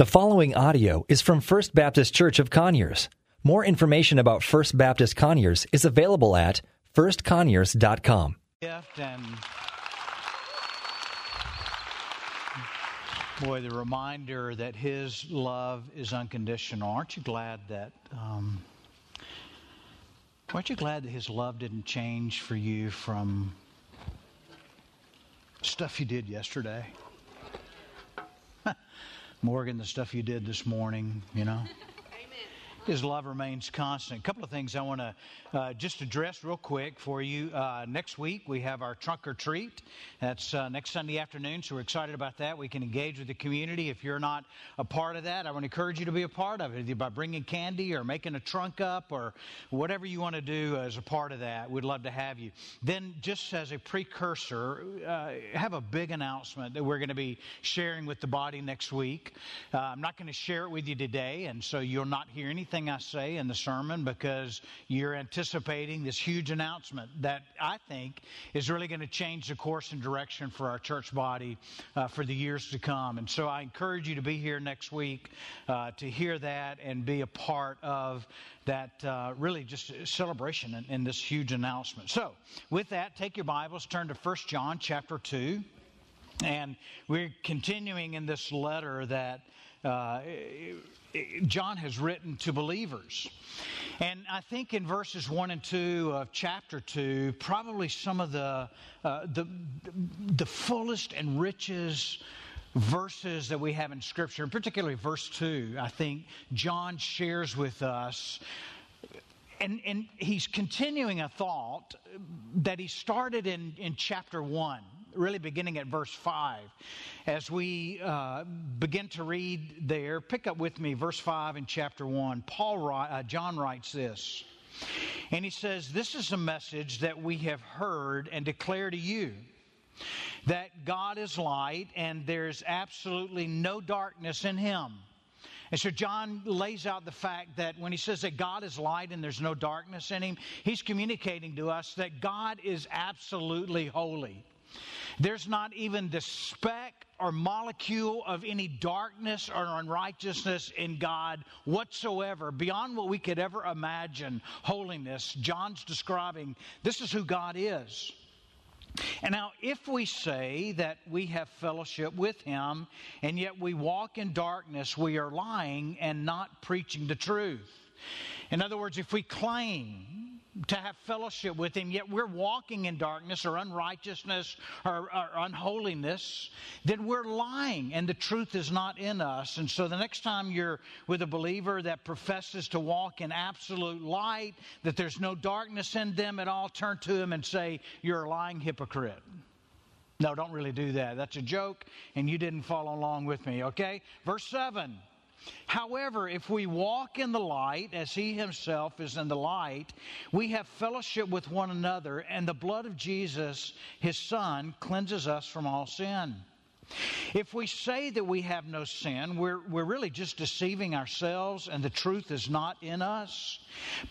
The following audio is from First Baptist Church of Conyers. More information about First Baptist Conyers is available at firstconyers.com. and boy the reminder that his love is unconditional aren't you glad that um, aren't you glad that his love didn't change for you from stuff you did yesterday morgan the stuff you did this morning you know his love remains constant. A couple of things I want to uh, just address real quick for you. Uh, next week, we have our trunk or treat. That's uh, next Sunday afternoon, so we're excited about that. We can engage with the community. If you're not a part of that, I want to encourage you to be a part of it, by bringing candy or making a trunk up or whatever you want to do as a part of that. We'd love to have you. Then, just as a precursor, uh, have a big announcement that we're going to be sharing with the body next week. Uh, I'm not going to share it with you today, and so you'll not hear anything I say in the sermon because you're anticipating this huge announcement that I think is really going to change the course and direction for our church body uh, for the years to come. And so I encourage you to be here next week uh, to hear that and be a part of that uh, really just celebration in, in this huge announcement. So, with that, take your Bibles, turn to 1 John chapter 2. And we're continuing in this letter that uh, John has written to believers. And I think in verses 1 and 2 of chapter 2, probably some of the, uh, the, the fullest and richest verses that we have in Scripture, and particularly verse 2, I think John shares with us and, and he's continuing a thought that he started in, in chapter 1 really beginning at verse 5. As we uh, begin to read there, pick up with me verse 5 in chapter 1. Paul, uh, John writes this, and he says, This is a message that we have heard and declare to you that God is light and there's absolutely no darkness in him. And so John lays out the fact that when he says that God is light and there's no darkness in him, he's communicating to us that God is absolutely holy. There's not even the speck or molecule of any darkness or unrighteousness in God whatsoever, beyond what we could ever imagine. Holiness. John's describing this is who God is. And now, if we say that we have fellowship with Him and yet we walk in darkness, we are lying and not preaching the truth. In other words, if we claim to have fellowship with Him, yet we're walking in darkness or unrighteousness or, or, unholiness, then we're lying and the truth is not in us. And so the next time you're with a believer that professes to walk in absolute light, that there's no darkness in them at all, turn to him and say, You're a lying hypocrite. No, don't really do that. That's a joke, and you didn't follow along with me, okay? Verse 7. However, if we walk in the light as he himself is in the light, we have fellowship with one another, and the blood of Jesus, his son, cleanses us from all sin. If we say that we have no sin, we're, we're really just deceiving ourselves and the truth is not in us.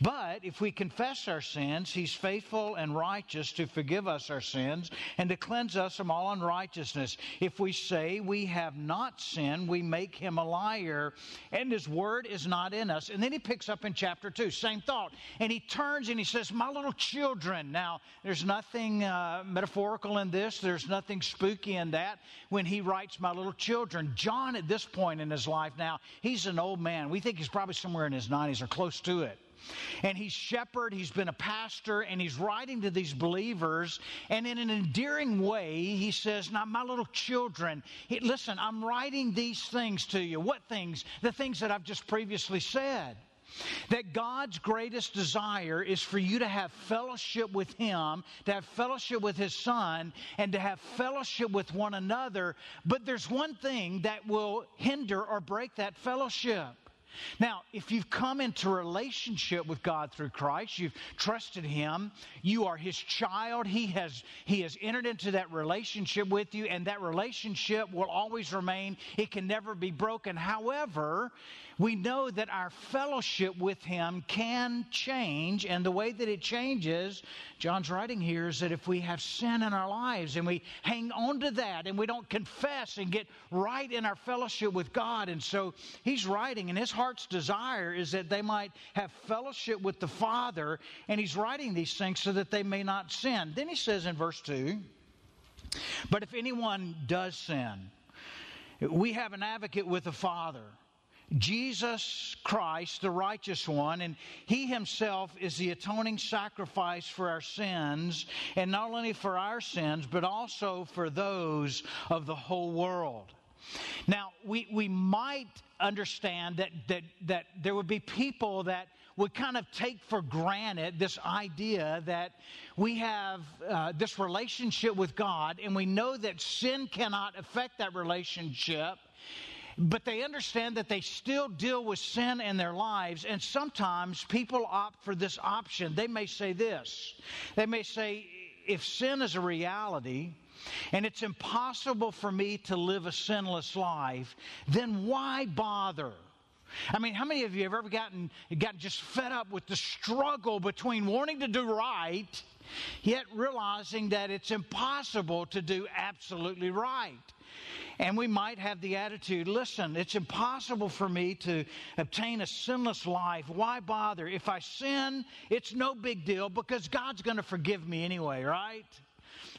But if we confess our sins, He's faithful and righteous to forgive us our sins and to cleanse us from all unrighteousness. If we say we have not sinned, we make Him a liar and His word is not in us. And then He picks up in chapter 2, same thought. And He turns and He says, My little children. Now, there's nothing uh, metaphorical in this, there's nothing spooky in that. When he writes, My little children. John, at this point in his life now, he's an old man. We think he's probably somewhere in his 90s or close to it. And he's shepherd, he's been a pastor, and he's writing to these believers. And in an endearing way, he says, Now, my little children, listen, I'm writing these things to you. What things? The things that I've just previously said. That God's greatest desire is for you to have fellowship with Him, to have fellowship with His Son, and to have fellowship with one another. But there's one thing that will hinder or break that fellowship. Now, if you've come into relationship with God through Christ, you've trusted Him, you are His child, He has, he has entered into that relationship with you, and that relationship will always remain. It can never be broken. However, we know that our fellowship with Him can change, and the way that it changes, John's writing here, is that if we have sin in our lives and we hang on to that and we don't confess and get right in our fellowship with God, and so he's writing, and his heart's desire is that they might have fellowship with the Father, and he's writing these things so that they may not sin. Then he says in verse 2 But if anyone does sin, we have an advocate with the Father Jesus Christ, the righteous one, and He Himself is the atoning sacrifice for our sins, and not only for our sins, but also for those of the whole world. Now, we, we might understand that, that, that there would be people that would kind of take for granted this idea that we have uh, this relationship with God and we know that sin cannot affect that relationship but they understand that they still deal with sin in their lives. And sometimes people opt for this option. They may say this they may say, if sin is a reality, and it's impossible for me to live a sinless life, then why bother? I mean, how many of you have ever gotten, gotten just fed up with the struggle between wanting to do right, yet realizing that it's impossible to do absolutely right? And we might have the attitude listen, it's impossible for me to obtain a sinless life. Why bother? If I sin, it's no big deal because God's going to forgive me anyway, right?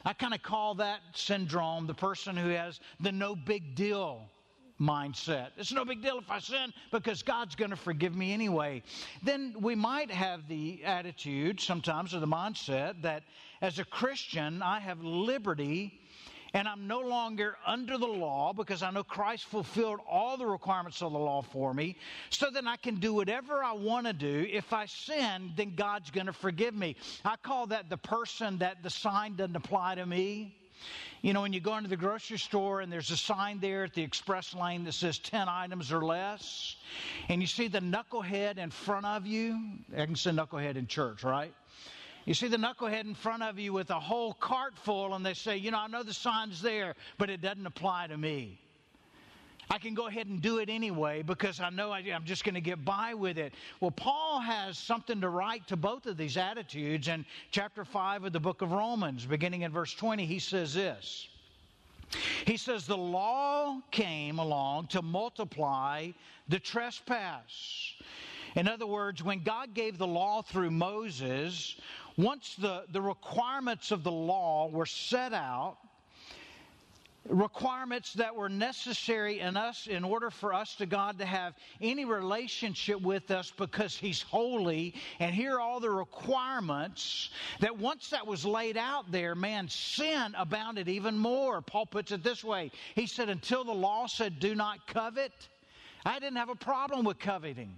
I kind of call that syndrome the person who has the no big deal mindset. It's no big deal if I sin because God's going to forgive me anyway. Then we might have the attitude sometimes or the mindset that as a Christian, I have liberty and I'm no longer under the law because I know Christ fulfilled all the requirements of the law for me, so then I can do whatever I want to do. If I sin, then God's going to forgive me. I call that the person that the sign doesn't apply to me. You know, when you go into the grocery store and there's a sign there at the express lane that says 10 items or less, and you see the knucklehead in front of you, I can say knucklehead in church, right? You see the knucklehead in front of you with a whole cart full, and they say, You know, I know the sign's there, but it doesn't apply to me. I can go ahead and do it anyway because I know I, am just going to get by with it. Well, Paul has something to write to both of these attitudes. In chapter 5 of the book of Romans, beginning in verse 20, he says this. He says, The law came along to multiply the trespass. In other words, when God gave the law through Moses, once the, the requirements of the law were set out, requirements that were necessary in us in order for us to God to have any relationship with us because He's holy. And here are all the requirements that once that was laid out there, man, sin abounded even more. Paul puts it this way He said, Until the law said, Do not covet, I didn't have a problem with coveting.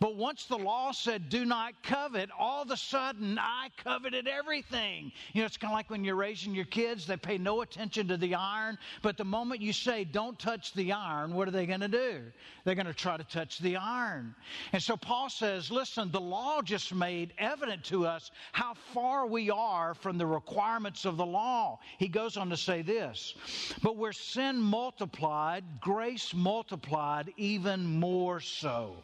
But once the law said, do not covet, all of a sudden I coveted everything. You know, it's kind of like when you're raising your kids, they pay no attention to the iron. But the moment you say, don't touch the iron, what are they going to do? They're going to try to touch the iron. And so Paul says, listen, the law just made evident to us how far we are from the requirements of the law. He goes on to say this, but where sin multiplied, grace multiplied even more so.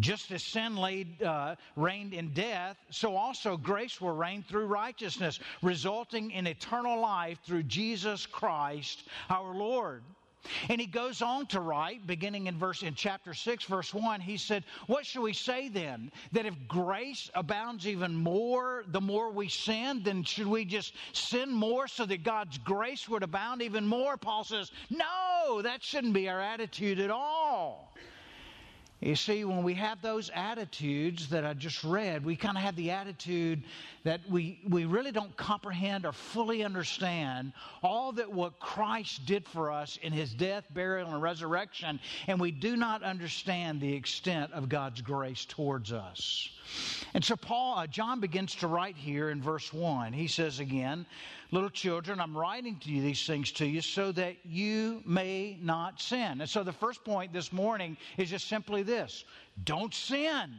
Just as sin laid, uh, reigned in death, so also grace will reign through righteousness, resulting in eternal life through Jesus Christ our Lord. And he goes on to write, beginning in verse in chapter six, verse one. He said, "What shall we say then? That if grace abounds even more, the more we sin, then should we just sin more so that God's grace would abound even more?" Paul says, "No, that shouldn't be our attitude at all." You see, when we have those attitudes that I just read, we kind of have the attitude that we, we really don't comprehend or fully understand all that what Christ did for us in his death, burial, and resurrection, and we do not understand the extent of God's grace towards us. And so Paul, uh, John begins to write here in verse 1. He says again, Little children, I'm writing to you these things to you so that you may not sin. And so the first point this morning is just simply this don't sin.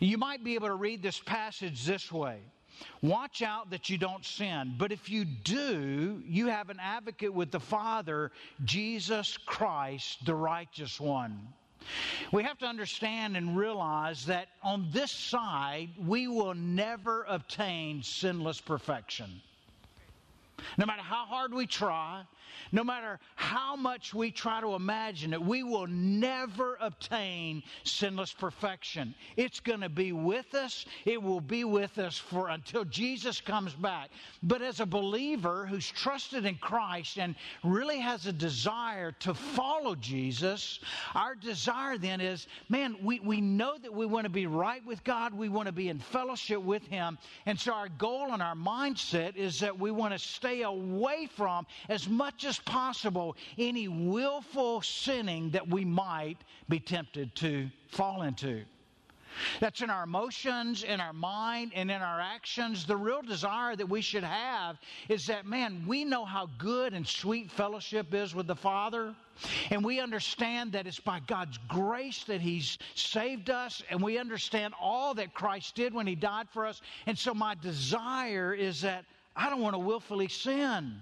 You might be able to read this passage this way Watch out that you don't sin. But if you do, you have an advocate with the Father, Jesus Christ, the righteous one. We have to understand and realize that on this side, we will never obtain sinless perfection. No matter how hard we try, no matter how much we try to imagine it, we will never obtain sinless perfection. It's going to be with us. It will be with us for until Jesus comes back. But as a believer who's trusted in Christ and really has a desire to follow Jesus, our desire then is, man, we, we know that we want to be right with God. We want to be in fellowship with Him. And so our goal and our mindset is that we want to stay away from as much as possible any willful sinning that we might be tempted to fall into. That's in our emotions, in our mind, and in our actions. The real desire that we should have is that, man, we know how good and sweet fellowship is with the Father. And we understand that it's by God's grace that He's saved us, and we understand all that Christ did when He died for us. And so, my desire is that I don't want to willfully sin.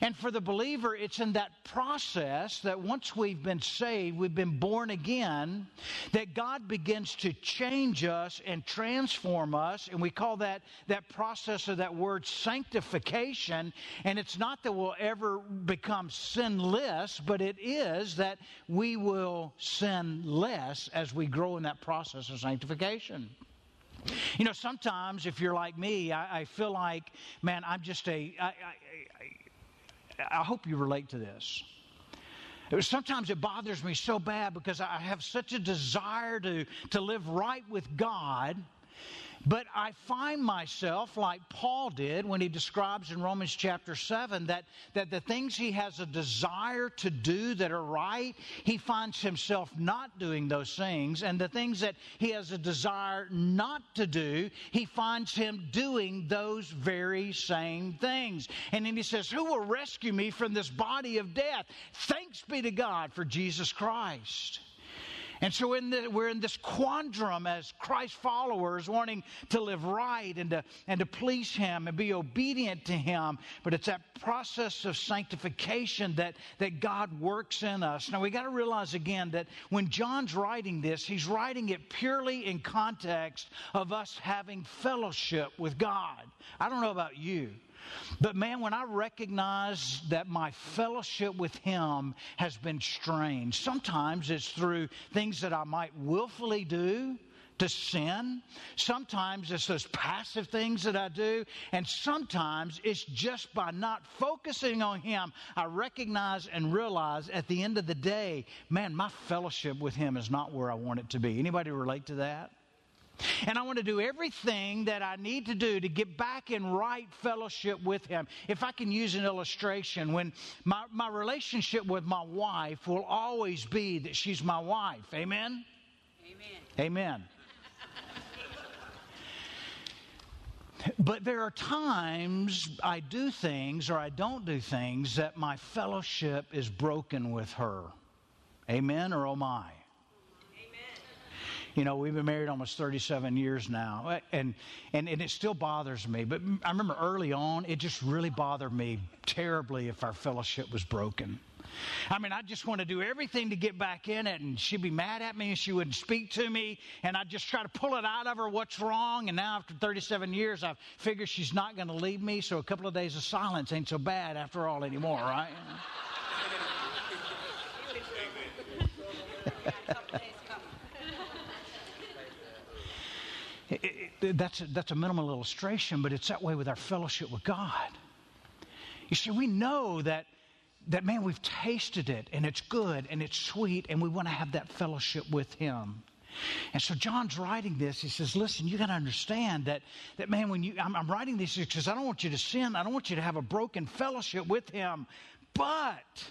And for the believer, it's in that process that once we've been saved, we've been born again, that God begins to change us and transform us. And we call that, that process of that word sanctification. And it's not that we'll ever become sinless, but it is that we will sin less as we grow in that process of sanctification. You know, sometimes if you're like me, I, I feel like, man, I'm just a. I, I, I hope you relate to this. Sometimes it bothers me so bad because I have such a desire to, to live right with God but I find myself, like Paul did when he describes in Romans chapter 7, that, that the things he has a desire to do that are right, he finds himself not doing those things. And the things that he has a desire not to do, he finds him doing those very same things. And then he says, Who will rescue me from this body of death? Thanks be to God for Jesus Christ. And so in the, we're in this quandrum as Christ followers, wanting to live right and to, and to please Him and be obedient to Him. But it's that process of sanctification that, that God works in us. Now we got to realize again that when John's writing this, he's writing it purely in context of us having fellowship with God. I don't know about you. But man, when I recognize that my fellowship with Him has been strained, sometimes it's through things that I might willfully do to sin. Sometimes it's those passive things that I do. And sometimes it's just by not focusing on Him, I recognize and realize at the end of the day, man, my fellowship with Him is not where I want it to be. Anybody relate to that? And I want to do everything that I need to do to get back in right fellowship with Him. If I can use an illustration, when my, my relationship with my wife will always be that she's my wife. Amen? Amen. Amen. But there are times I do things or I don't do things that my fellowship is broken with her. Amen or oh my? You know, we've been married almost 37 years now, and, and, and it still bothers me. But I remember early on, it just really bothered me terribly if our fellowship was broken. I mean, I just want to do everything to get back in it, and she'd be mad at me, and she wouldn't speak to me, and I'd just try to pull it out of her what's wrong. And now, after 37 years, I figure she's not going to leave me, so a couple of days of silence ain't so bad after all anymore, right? It, it, that's, a, that's a minimal illustration, but it's that way with our fellowship with God. You see, we know that, that, man, we've tasted it and it's good and it's sweet and we want to have that fellowship with Him. And so John's writing this. He says, listen, you got to understand that, that man, when you, I'm, I'm writing this because I don't want you to sin. I don't want you to have a broken fellowship with Him. But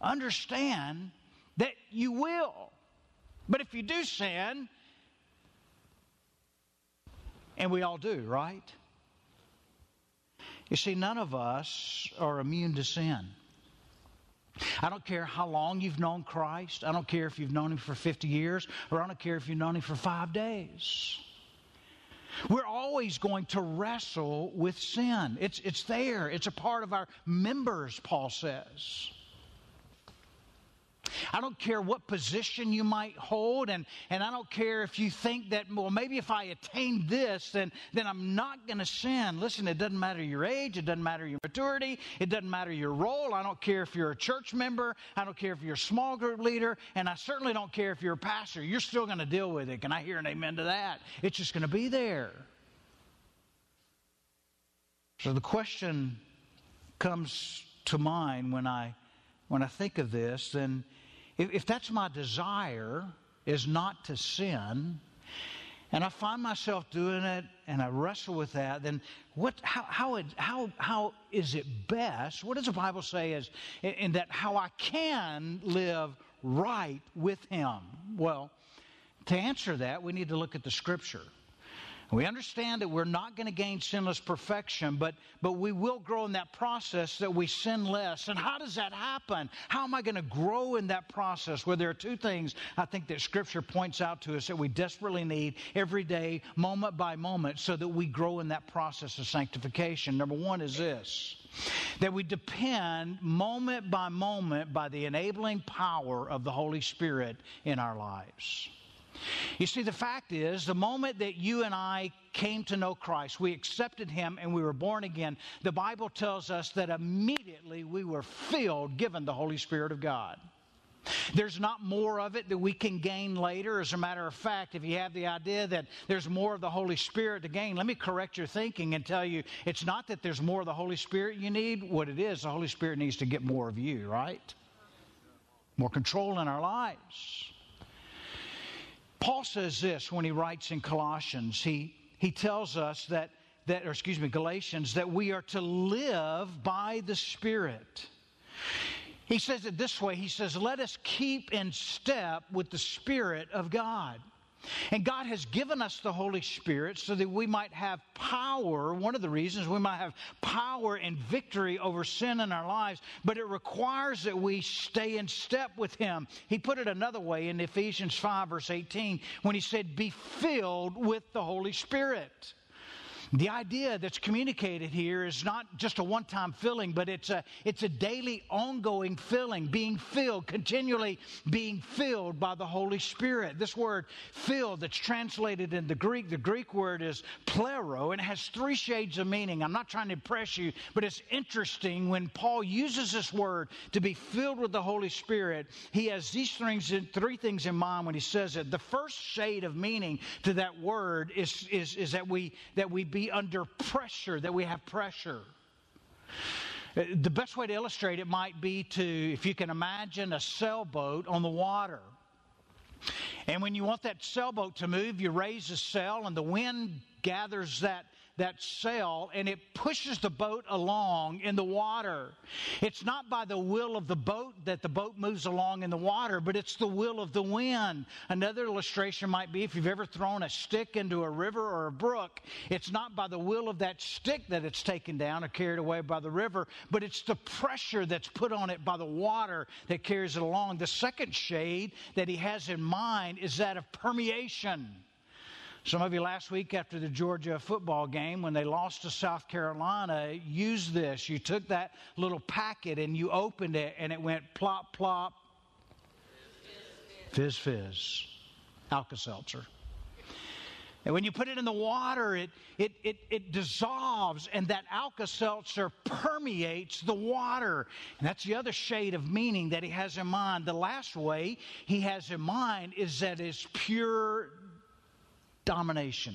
understand that you will. But if you do sin, and we all do, right? You see, none of us are immune to sin. I don't care how long you've known Christ. I don't care if you've known Him for 50 years, or I don't care if you've known Him for five days. We're always going to wrestle with sin. It's, it's there, it's a part of our members, Paul says. I don't care what position you might hold, and, and I don't care if you think that, well, maybe if I attain this, then, then I'm not going to sin. Listen, it doesn't matter your age, it doesn't matter your maturity, it doesn't matter your role. I don't care if you're a church member, I don't care if you're a small group leader, and I certainly don't care if you're a pastor. You're still going to deal with it. Can I hear an amen to that? It's just going to be there. So the question comes to mind when I when I think of this, then if, if that's my desire, is not to sin, and I find myself doing it and I wrestle with that, then what, how, how, how, how is it best? What does the Bible say is in, in that how I can live right with Him? Well, to answer that, we need to look at the Scripture. We understand that we're not going to gain sinless perfection, but, but we will grow in that process that we sin less. And how does that happen? How am I going to grow in that process? Well, there are two things I think that Scripture points out to us that we desperately need every day, moment by moment, so that we grow in that process of sanctification. Number one is this that we depend moment by moment by the enabling power of the Holy Spirit in our lives. You see, the fact is, the moment that you and I came to know Christ, we accepted Him and we were born again, the Bible tells us that immediately we were filled, given the Holy Spirit of God. There's not more of it that we can gain later. As a matter of fact, if you have the idea that there's more of the Holy Spirit to gain, let me correct your thinking and tell you it's not that there's more of the Holy Spirit you need. What it is, the Holy Spirit needs to get more of you, right? More control in our lives. Paul says this when he writes in Colossians. He, he tells us that, that, or excuse me, Galatians, that we are to live by the Spirit. He says it this way He says, Let us keep in step with the Spirit of God. And God has given us the Holy Spirit so that we might have power. One of the reasons we might have power and victory over sin in our lives, but it requires that we stay in step with Him. He put it another way in Ephesians 5, verse 18, when He said, Be filled with the Holy Spirit. The idea that's communicated here is not just a one time filling, but it's a, it's a daily, ongoing filling, being filled, continually being filled by the Holy Spirit. This word filled, that's translated in the Greek, the Greek word is plero, and it has three shades of meaning. I'm not trying to impress you, but it's interesting when Paul uses this word to be filled with the Holy Spirit, he has these things, three things in mind when he says it. The first shade of meaning to that word is, is, is that, we, that we be be under pressure, that we have pressure. Uh, the best way to illustrate it might be to, if you can imagine a sailboat on the water. And when you want that sailboat to move, you raise the sail, and the wind gathers that that sail and it pushes the boat along in the water. It's not by the will of the boat that the boat moves along in the water, but it's the will of the wind. Another illustration might be if you've ever thrown a stick into a river or a brook, it's not by the will of that stick that it's taken down or carried away by the river, but it's the pressure that's put on it by the water that carries it along. The second shade that he has in mind is that of permeation. Some of you last week after the Georgia football game, when they lost to South Carolina, used this. You took that little packet and you opened it, and it went plop, plop, fizz, fizz, Alka Seltzer. And when you put it in the water, it, it, it, it dissolves, and that Alka Seltzer permeates the water. And that's the other shade of meaning that he has in mind. The last way he has in mind is that it's pure domination.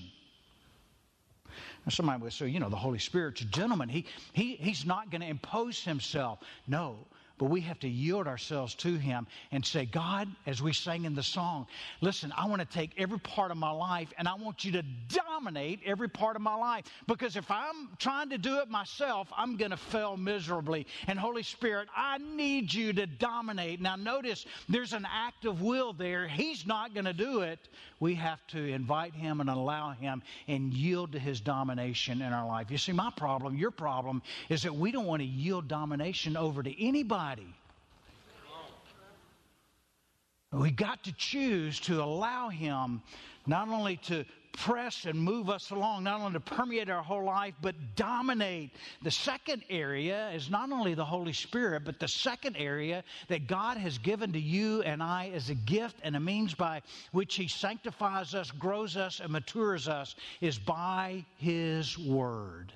Now, somebody would say, you know, the Holy Spirit's a gentleman. He, he, he's not going to impose himself. No, but we have to yield ourselves to Him and say, God, as we sang in the song, listen, I want to take every part of my life and I want you to dominate every part of my life. Because if I'm trying to do it myself, I'm going to fail miserably. And Holy Spirit, I need you to dominate. Now, notice there's an act of will there. He's not going to do it. We have to invite Him and allow Him and yield to His domination in our life. You see, my problem, your problem, is that we don't want to yield domination over to anybody We got to choose to allow Him not only to press and move us along, not only to permeate our whole life, but dominate. The second area is not only the Holy Spirit, but the second area that God has given to you and I as a gift and a means by which He sanctifies us, grows us, and matures us is by His Word.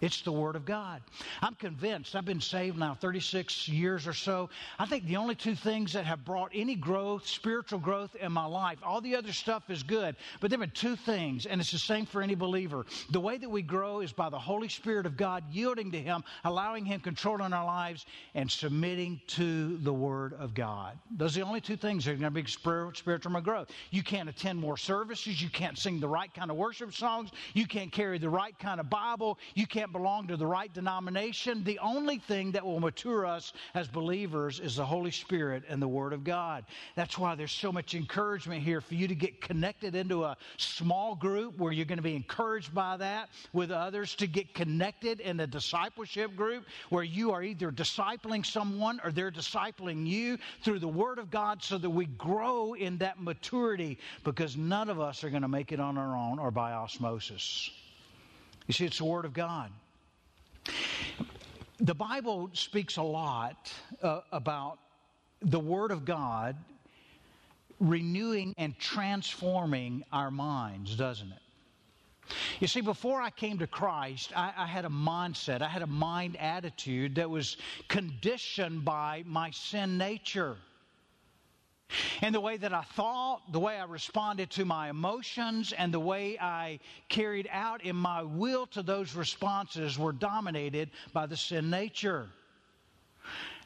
It's the Word of God. I'm convinced, I've been saved now 36 years or so. I think the only two things that have brought any growth, spiritual growth in my life, all the other stuff is good, but there been two things, and it's the same for any believer. The way that we grow is by the Holy Spirit of God yielding to Him, allowing Him control in our lives, and submitting to the Word of God. Those are the only two things that are going to be spiritual growth. You can't attend more services, you can't sing the right kind of worship songs, you can't carry the right kind of Bible, you can't can't belong to the right denomination. The only thing that will mature us as believers is the Holy Spirit and the Word of God. That's why there's so much encouragement here for you to get connected into a small group where you're going to be encouraged by that with others, to get connected in a discipleship group where you are either discipling someone or they're discipling you through the Word of God so that we grow in that maturity because none of us are going to make it on our own or by osmosis. You see, it's the Word of God. The Bible speaks a lot uh, about the Word of God renewing and transforming our minds, doesn't it? You see, before I came to Christ, I, I, had a mindset, I had a mind attitude that was conditioned by my sin nature. And the way that I thought, the way I responded to my emotions, and the way I carried out in my will to those responses were dominated by the sin nature.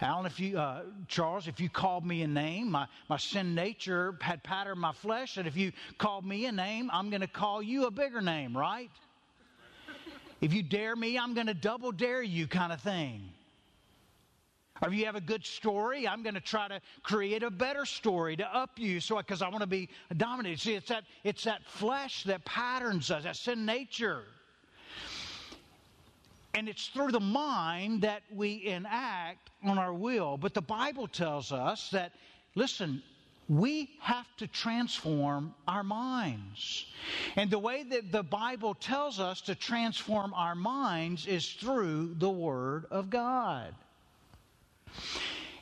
Alan, if you, uh, Charles, if you called me a name, my, my sin nature had patterned my flesh that if you called me a name, I'm going to call you a bigger name, right? if you dare me, I'm going to double dare you, kind of thing. Or if you have a good story, I'm going to try to create a better story to up you so because I want to be dominated. See, it's that it's that flesh that patterns us, that sin nature. And it's through the mind that we enact on our will. But the Bible tells us that, listen, we have to transform our minds. And the way that the Bible tells us to transform our minds is through the Word of God.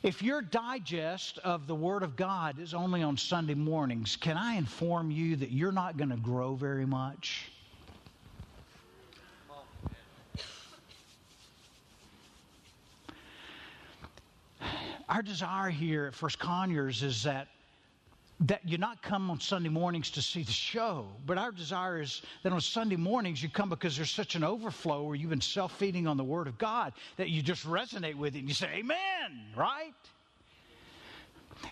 If your digest of the Word of God is only on Sunday mornings, can I inform you that you're not going to grow very much? Our desire here at First Conyers is that that you not come on Sunday mornings to see the show, but our desire is that on Sunday mornings you come because there's such an overflow where you've been self feeding on the Word of God that you just resonate with it and you say, Amen, right?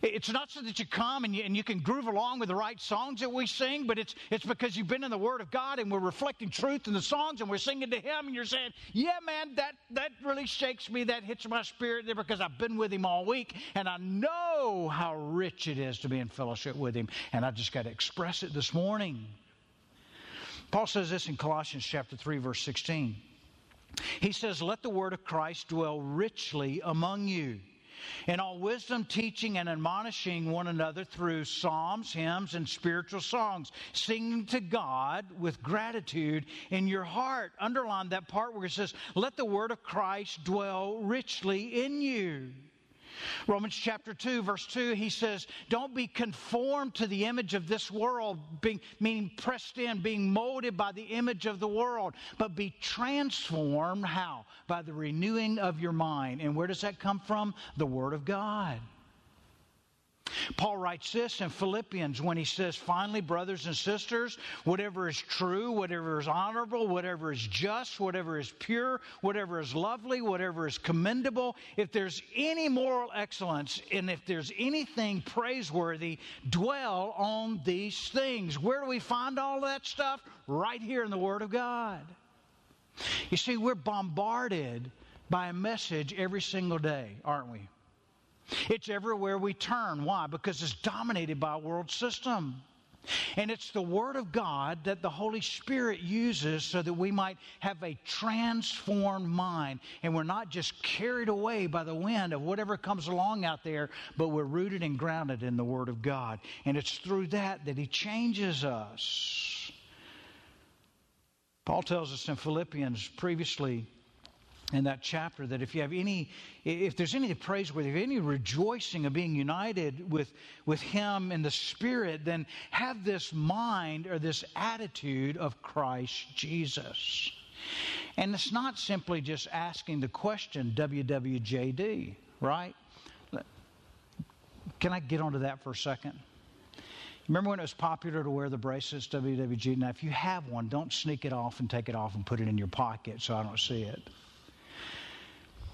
It's not so that you come and you, and you can groove along with the right songs that we sing, but it's, it's because you've been in the Word of God and we're reflecting truth in the songs and we're singing to Him and you're saying, Yeah, man, that, that really shakes me. That hits my spirit there because I've been with Him all week and I know how rich it is to be in fellowship with Him. And I just got to express it this morning. Paul says this in Colossians chapter 3, verse 16. He says, Let the word of Christ dwell richly among you in all wisdom, teaching and admonishing one another through psalms, hymns, and spiritual songs, singing to God with gratitude in your heart. Underline that part where it says, Let the word of Christ dwell richly in you. Romans chapter 2, verse 2, he says, Don't be conformed to the image of this world, being, meaning pressed in, being molded by the image of the world, but be transformed. How? By the renewing of your mind. And where does that come from? The Word of God. Paul writes this in Philippians when he says, Finally, brothers and sisters, whatever is true, whatever is honorable, whatever is just, whatever is pure, whatever is lovely, whatever is commendable, if there's any moral excellence and if there's anything praiseworthy, dwell on these things. Where do we find all that stuff? Right here in the Word of God. You see, we're bombarded by a message every single day, aren't we? It's everywhere we turn. Why? Because it's dominated by a world system. And it's the Word of God that the Holy Spirit uses so that we might have a transformed mind. And we're not just carried away by the wind of whatever comes along out there, but we're rooted and grounded in the Word of God. And it's through that that He changes us. Paul tells us in Philippians previously in that chapter that if you have any if there's any praiseworthy if any rejoicing of being united with with him in the spirit then have this mind or this attitude of christ jesus and it's not simply just asking the question wwjd right can i get onto that for a second Remember when it was popular to wear the bracelets, WWG? Now, if you have one, don't sneak it off and take it off and put it in your pocket so I don't see it.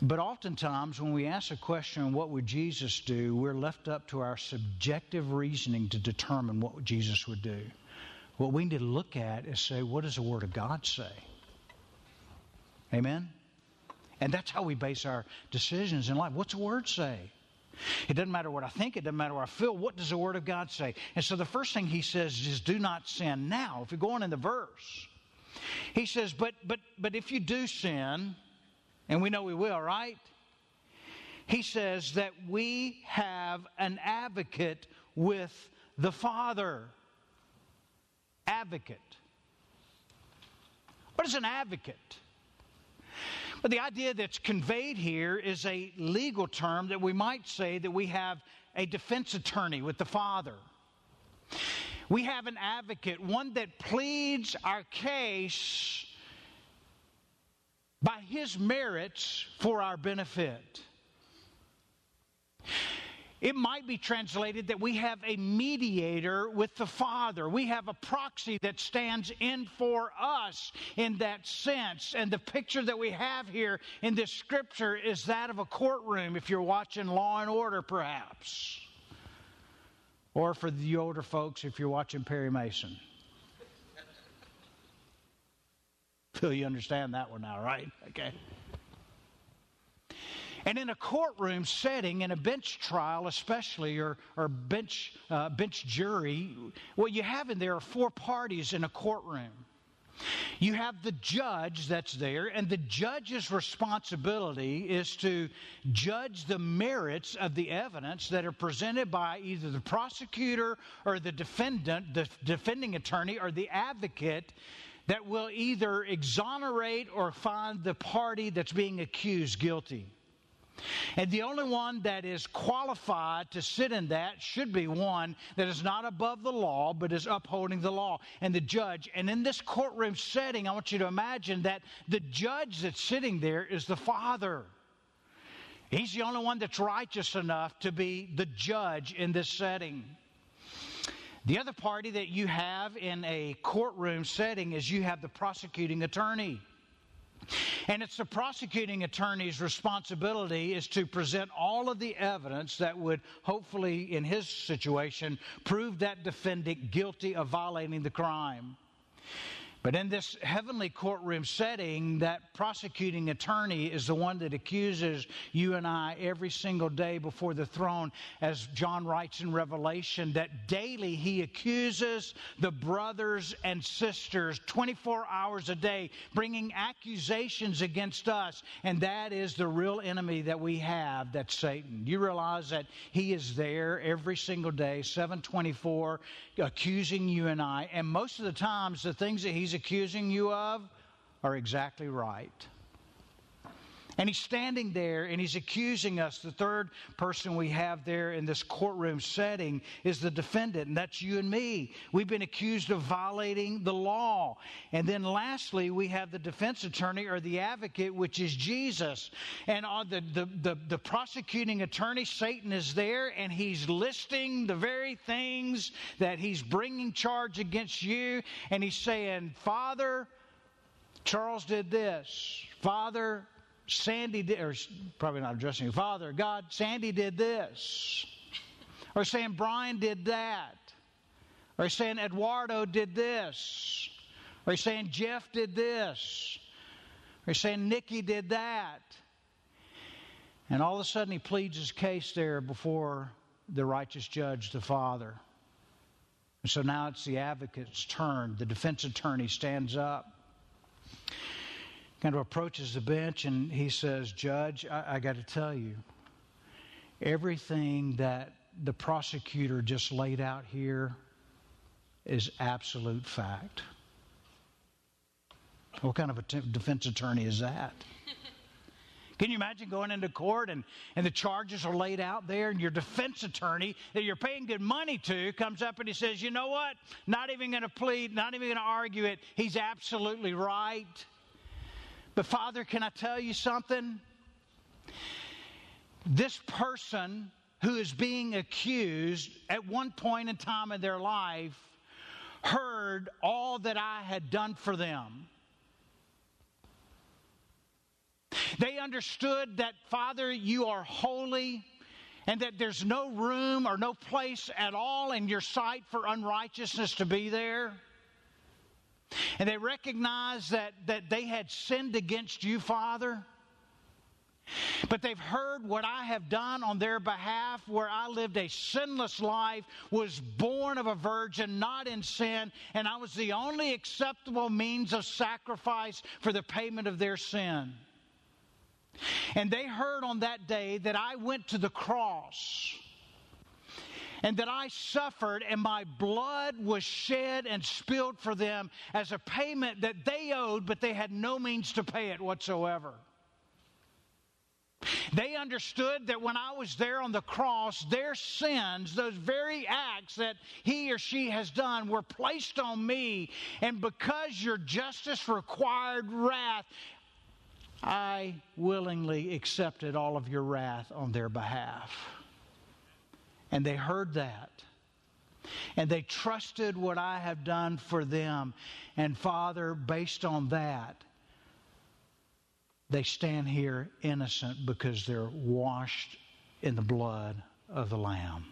But oftentimes, when we ask a question, what would Jesus do, we're left up to our subjective reasoning to determine what Jesus would do. What we need to look at is say, what does the Word of God say? Amen? And that's how we base our decisions in life. What's the Word say? It doesn't matter what I think, it doesn't matter what I feel. What does the Word of God say? And so the first thing he says is, do not sin now. If you're going in the verse, he says, but but but if you do sin, and we know we will, right? He says that we have an advocate with the Father. Advocate. What is an advocate? But the idea that's conveyed here is a legal term that we might say that we have a defense attorney with the Father. We have an advocate, one that pleads our case by his merits for our benefit. It might be translated that we have a mediator with the Father. We have a proxy that stands in for us in that sense. And the picture that we have here in this scripture is that of a courtroom, if you're watching Law and Order, perhaps. Or for the older folks, if you're watching Perry Mason. Phil, you understand that one now, right? Okay. And in a courtroom setting, in a bench trial especially, or, or bench, uh, bench jury, what you have in there are four parties in a courtroom. You have the judge that's there, and the judge's responsibility is to judge the merits of the evidence that are presented by either the prosecutor or the defendant, the defending attorney, or the advocate that will either exonerate or find the party that's being accused guilty. And the only one that is qualified to sit in that should be one that is not above the law, but is upholding the law and the judge. And in this courtroom setting, I want you to imagine that the judge that's sitting there is the Father. He's the only one that's righteous enough to be the judge in this setting. The other party that you have in a courtroom setting is you have the prosecuting attorney. And it's the prosecuting attorney's responsibility is to present all of the evidence that would hopefully, in his situation, prove that defendant guilty of violating the crime. But in this heavenly courtroom setting, that prosecuting attorney is the one that accuses you and I every single day before the throne, as John writes in Revelation, that daily he accuses the brothers and sisters 24 hours a day, bringing accusations against us. And that is the real enemy that we have, that's Satan. You realize that he is there every single day, 724, accusing you and I. And most of the times, the things that he's accusing you of are exactly right. And he's standing there and he's accusing us. The third person we have there in this courtroom setting is the defendant, and that's you and me. We've been accused of violating the law. And then lastly, we have the defense attorney or the advocate, which is Jesus. And on the, the, the, the prosecuting attorney, Satan, is there and he's listing the very things that he's bringing charge against you. And he's saying, Father, Charles did this. Father, Sandy did, or probably not addressing you, Father, God, Sandy did this. Or saying Brian did that. Or saying Eduardo did this. Or saying Jeff did this. Or saying Nikki did that. And all of a sudden he pleads his case there before the righteous judge, the Father. And so now it's the advocate's turn. The defense attorney stands up, kind of approaches the bench, and he says, Judge, I, I got to tell you, everything that the prosecutor just laid out here is absolute fact. What kind of a t- defense attorney is that? Can you imagine going into court and, and the charges are laid out there, and your defense attorney that you're paying good money to comes up and he says, You know what? Not even going to plead, not even going to argue it. He's absolutely right. But, Father, can I tell you something? This person who is being accused at one point in time in their life heard all that I had done for them. They understood that, Father, you are holy and that there's no room or no place at all in your sight for unrighteousness to be there. And they recognized that, that they had sinned against you, Father. But they've heard what I have done on their behalf, where I lived a sinless life, was born of a virgin, not in sin, and I was the only acceptable means of sacrifice for the payment of their sin. And they heard on that day that I went to the cross and that I suffered and my blood was shed and spilled for them as a payment that they owed, but they had no means to pay it whatsoever. They understood that when I was there on the cross, their sins, those very acts that he or she has done, were placed on me. And because your justice required wrath, I willingly accepted all of your wrath on their behalf. And they heard that. And they trusted what I have done for them. And Father, based on that, they stand here innocent because they're washed in the blood of the Lamb.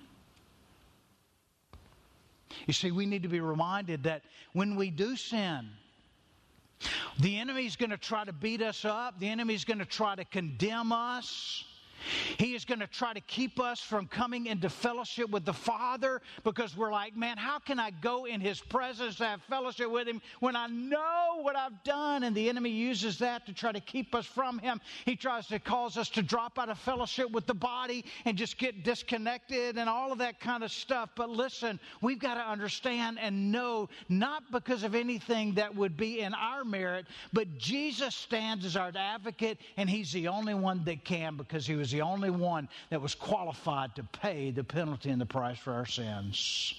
You see, we need to be reminded that when we do sin, the enemy's going to try to beat us up. The enemy's going to try to condemn us. He is going to try to keep us from coming into fellowship with the Father because we're like, man, how can I go in His presence to have fellowship with Him when I know what I've done? And the enemy uses that to try to keep us from Him. He tries to cause us to drop out of fellowship with the body and just get disconnected and all of that kind of stuff. But listen, we've got to understand and know, not because of anything that would be in our merit, but Jesus stands as our advocate, and He's the only one that can because He was the only one that was qualified to pay the penalty and the price for our sins.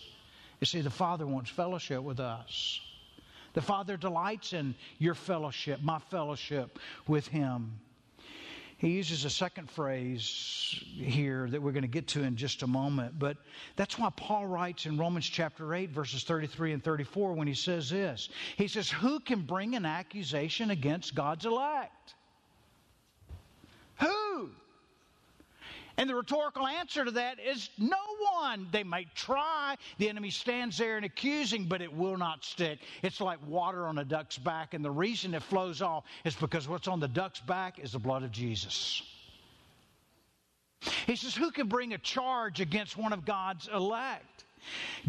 You see, the Father wants fellowship with us. The Father delights in your fellowship, my fellowship with Him. He uses a second phrase here that we're going to get to in just a moment, but that's why Paul writes in Romans chapter 8, verses 33 and 34, when he says this He says, Who can bring an accusation against God's elect? Who? And the rhetorical answer to that is no one. They might try. The enemy stands there and accusing, but it will not stick. It's like water on a duck's back, and the reason it flows off is because what's on the duck's back is the blood of Jesus. He says, Who can bring a charge against one of God's elect?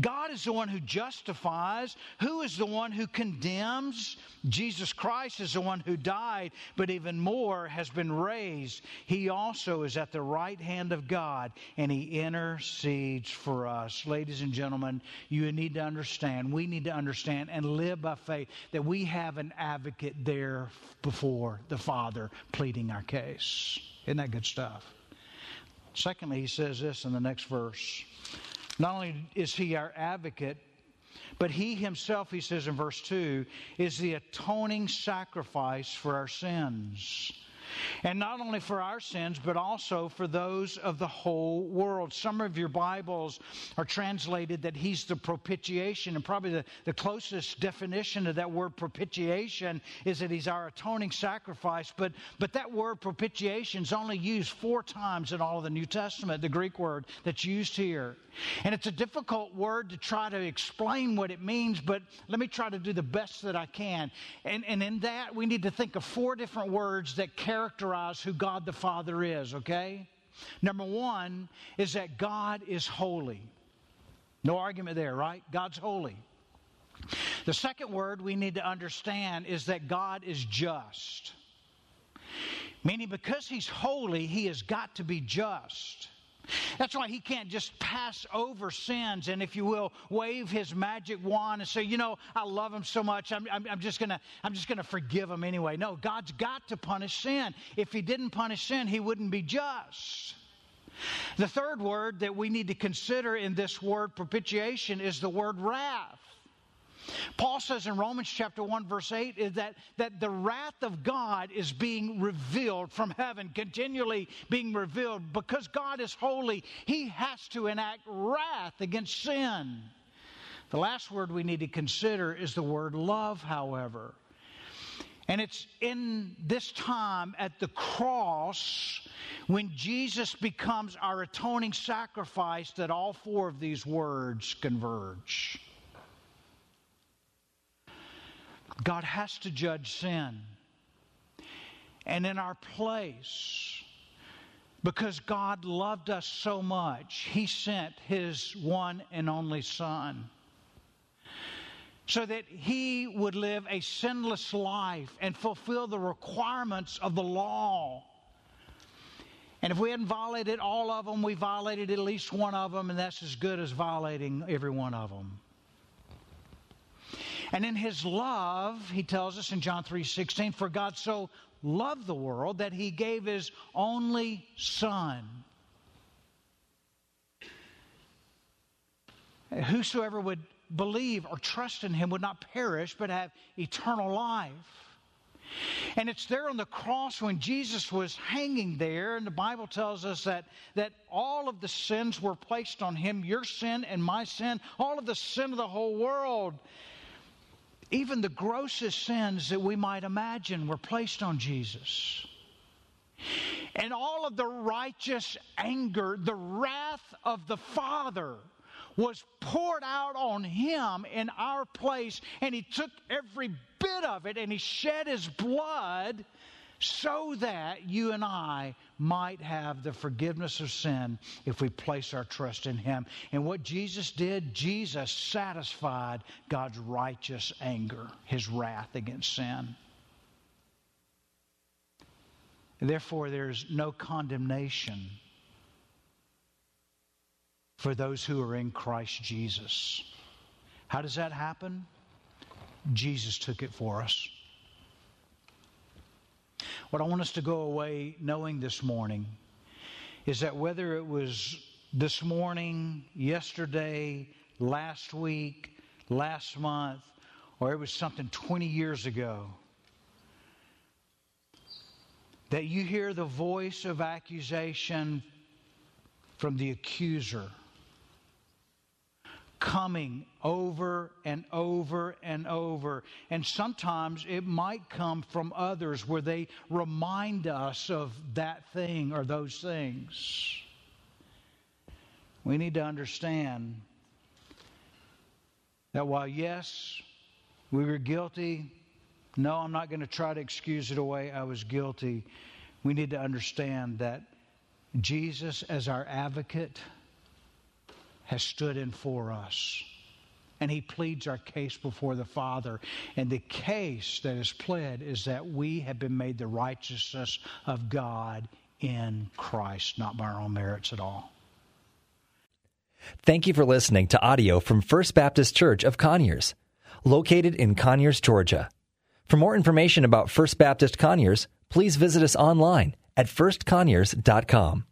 God is the one who justifies. Who is the one who condemns? Jesus Christ is the one who died, but even more has been raised. He also is at the right hand of God, and He intercedes for us. Ladies and gentlemen, you need to understand, we need to understand and live by faith that we have an advocate there before the Father pleading our case. Isn't that good stuff? Secondly, he says this in the next verse. Not only is he our advocate, but he himself, he says in verse 2, is the atoning sacrifice for our sins. And not only for our sins, but also for those of the whole world. Some of your Bibles are translated that He's the propitiation, and probably the, the closest definition of that word propitiation is that He's our atoning sacrifice. But, but that word propitiation is only used four times in all of the New Testament, the Greek word that's used here. And it's a difficult word to try to explain what it means, but let me try to do the best that I can. And, and in that, we need to think of four different words that carry characterize who God the Father is, okay? Number one is that God is holy. No argument there, right? God's holy. The second word we need to understand is that God is just. Meaning, because He's holy, He has got to be just. That's why he can't just pass over sins and, if you will, wave his magic wand and say, you know, I love him so much, I'm, I'm, I'm just gonna, I'm just gonna forgive him anyway. No, God's got to punish sin. If he didn't punish sin, he wouldn't be just. The third word that we need to consider in this word propitiation is the word wrath. Paul says in Romans chapter 1, verse 8, is that, that the wrath of God is being revealed from heaven, continually being revealed. Because God is holy, he has to enact wrath against sin. The last word we need to consider is the word love, however. And it's in this time at the cross when Jesus becomes our atoning sacrifice that all four of these words converge. God has to judge sin. And in our place, because God loved us so much, He sent His one and only Son so that He would live a sinless life and fulfill the requirements of the law. And if we hadn't violated all of them, we violated at least one of them, and that's as good as violating every one of them. And in his love, he tells us in John 3:16, for God so loved the world that he gave his only son. Whosoever would believe or trust in him would not perish but have eternal life. And it's there on the cross when Jesus was hanging there, and the Bible tells us that, that all of the sins were placed on him your sin and my sin, all of the sin of the whole world even the grossest sins that we might imagine were placed on Jesus. And all of the righteous anger, the wrath of the Father, was poured out on him in our place, and he took every bit of it and he shed his blood so that you and I might have the forgiveness of sin if we place our trust in Him. And what Jesus did, Jesus satisfied God's righteous anger, His wrath against sin. Therefore, there's no condemnation for those who are in Christ Jesus. How does that happen? Jesus took it for us. What I want us to go away knowing this morning is that whether it was this morning, yesterday, last week, last month, or it was something 20 years ago, that you hear the voice of accusation from the accuser coming over and over and over. And sometimes it might come from others where they remind us of that thing or those things. We need to understand that while, yes, we were guilty, no, I'm not going to try to excuse it away. I was guilty. We need to understand that Jesus, as our advocate, has stood in for us. And he pleads our case before the Father. And the case that is pled is that we have been made the righteousness of God in Christ, not by our own merits at all. Thank you for listening to audio from First Baptist Church of Conyers, located in Conyers, Georgia. For more information about First Baptist Conyers, please visit us online at firstconyers.com.